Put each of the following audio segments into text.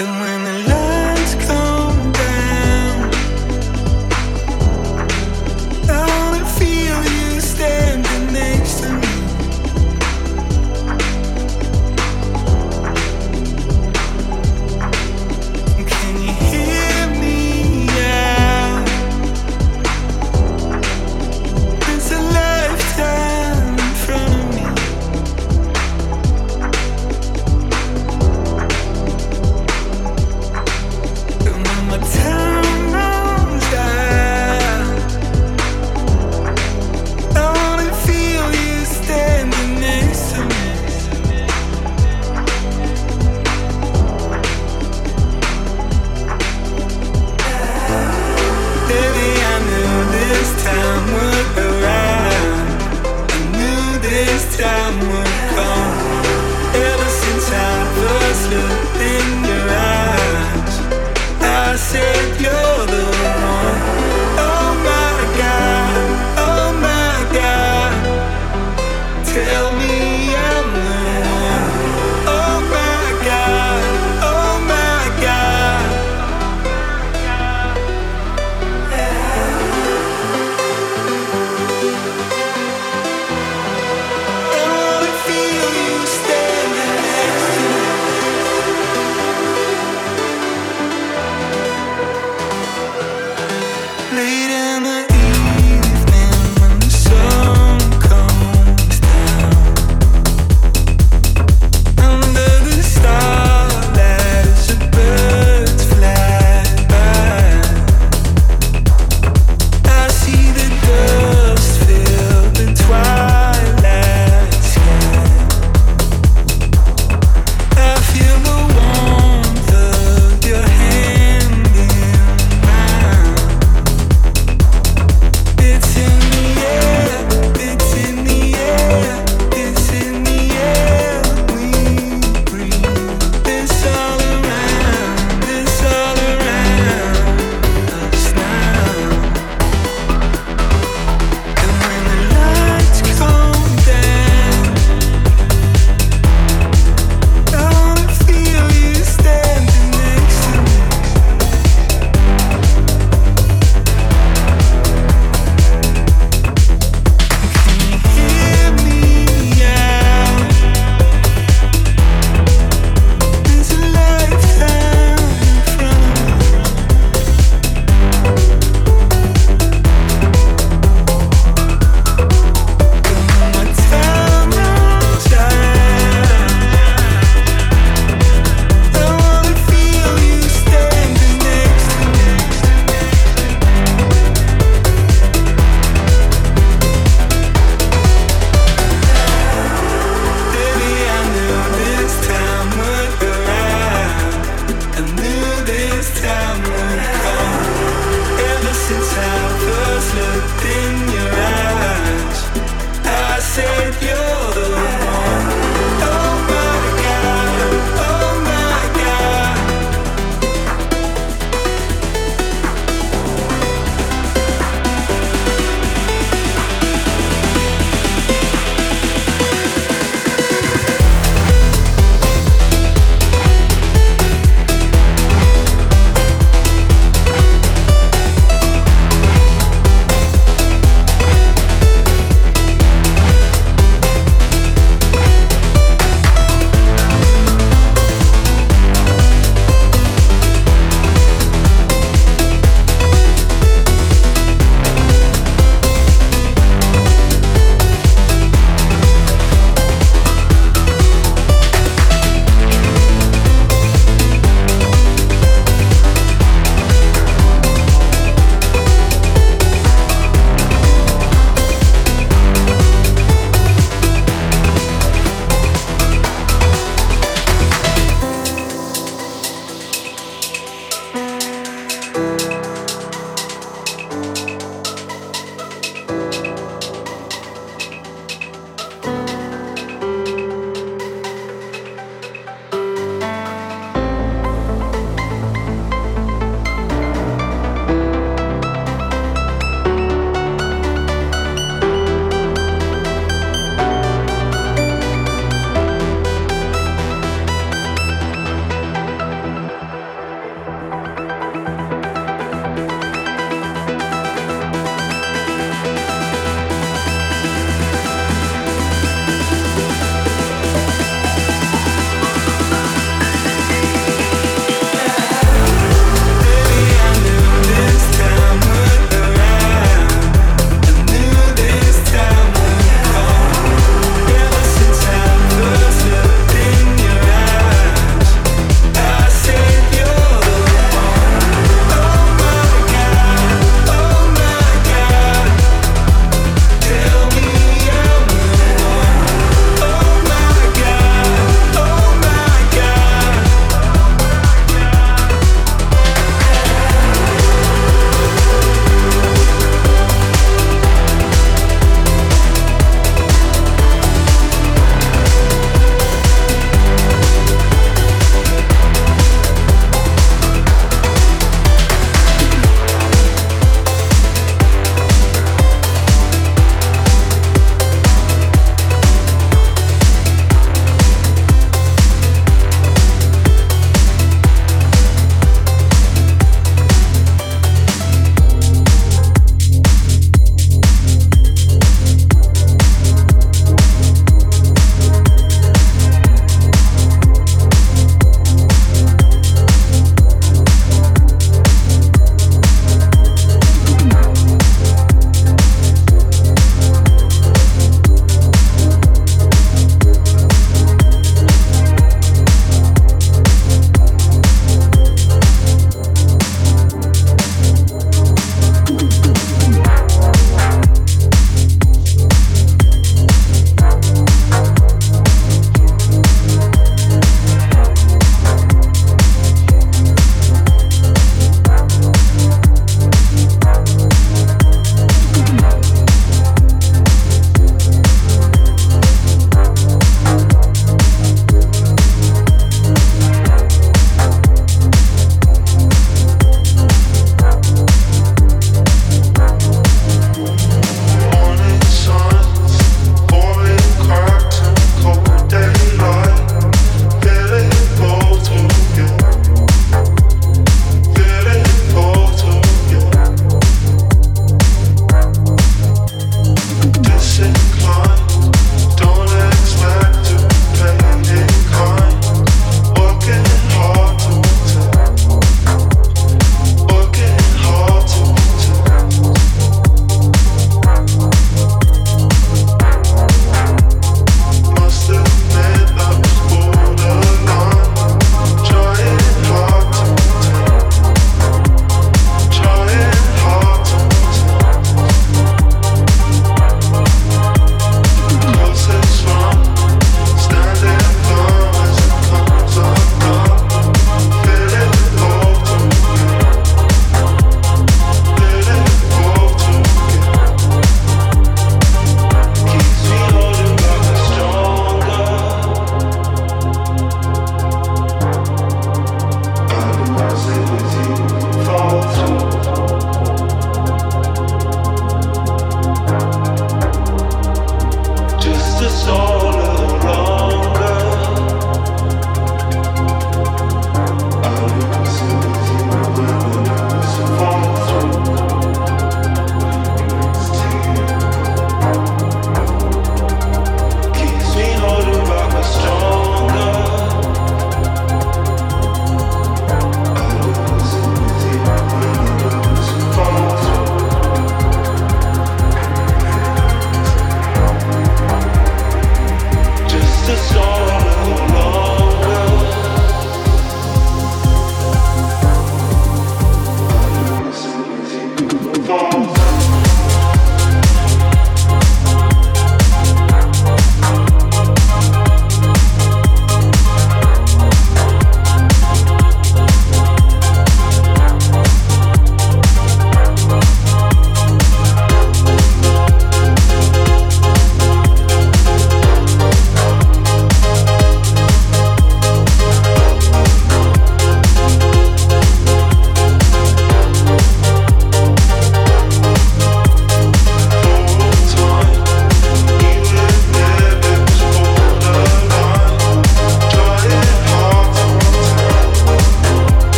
And when the love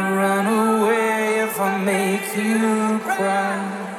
can run away if I make you cry.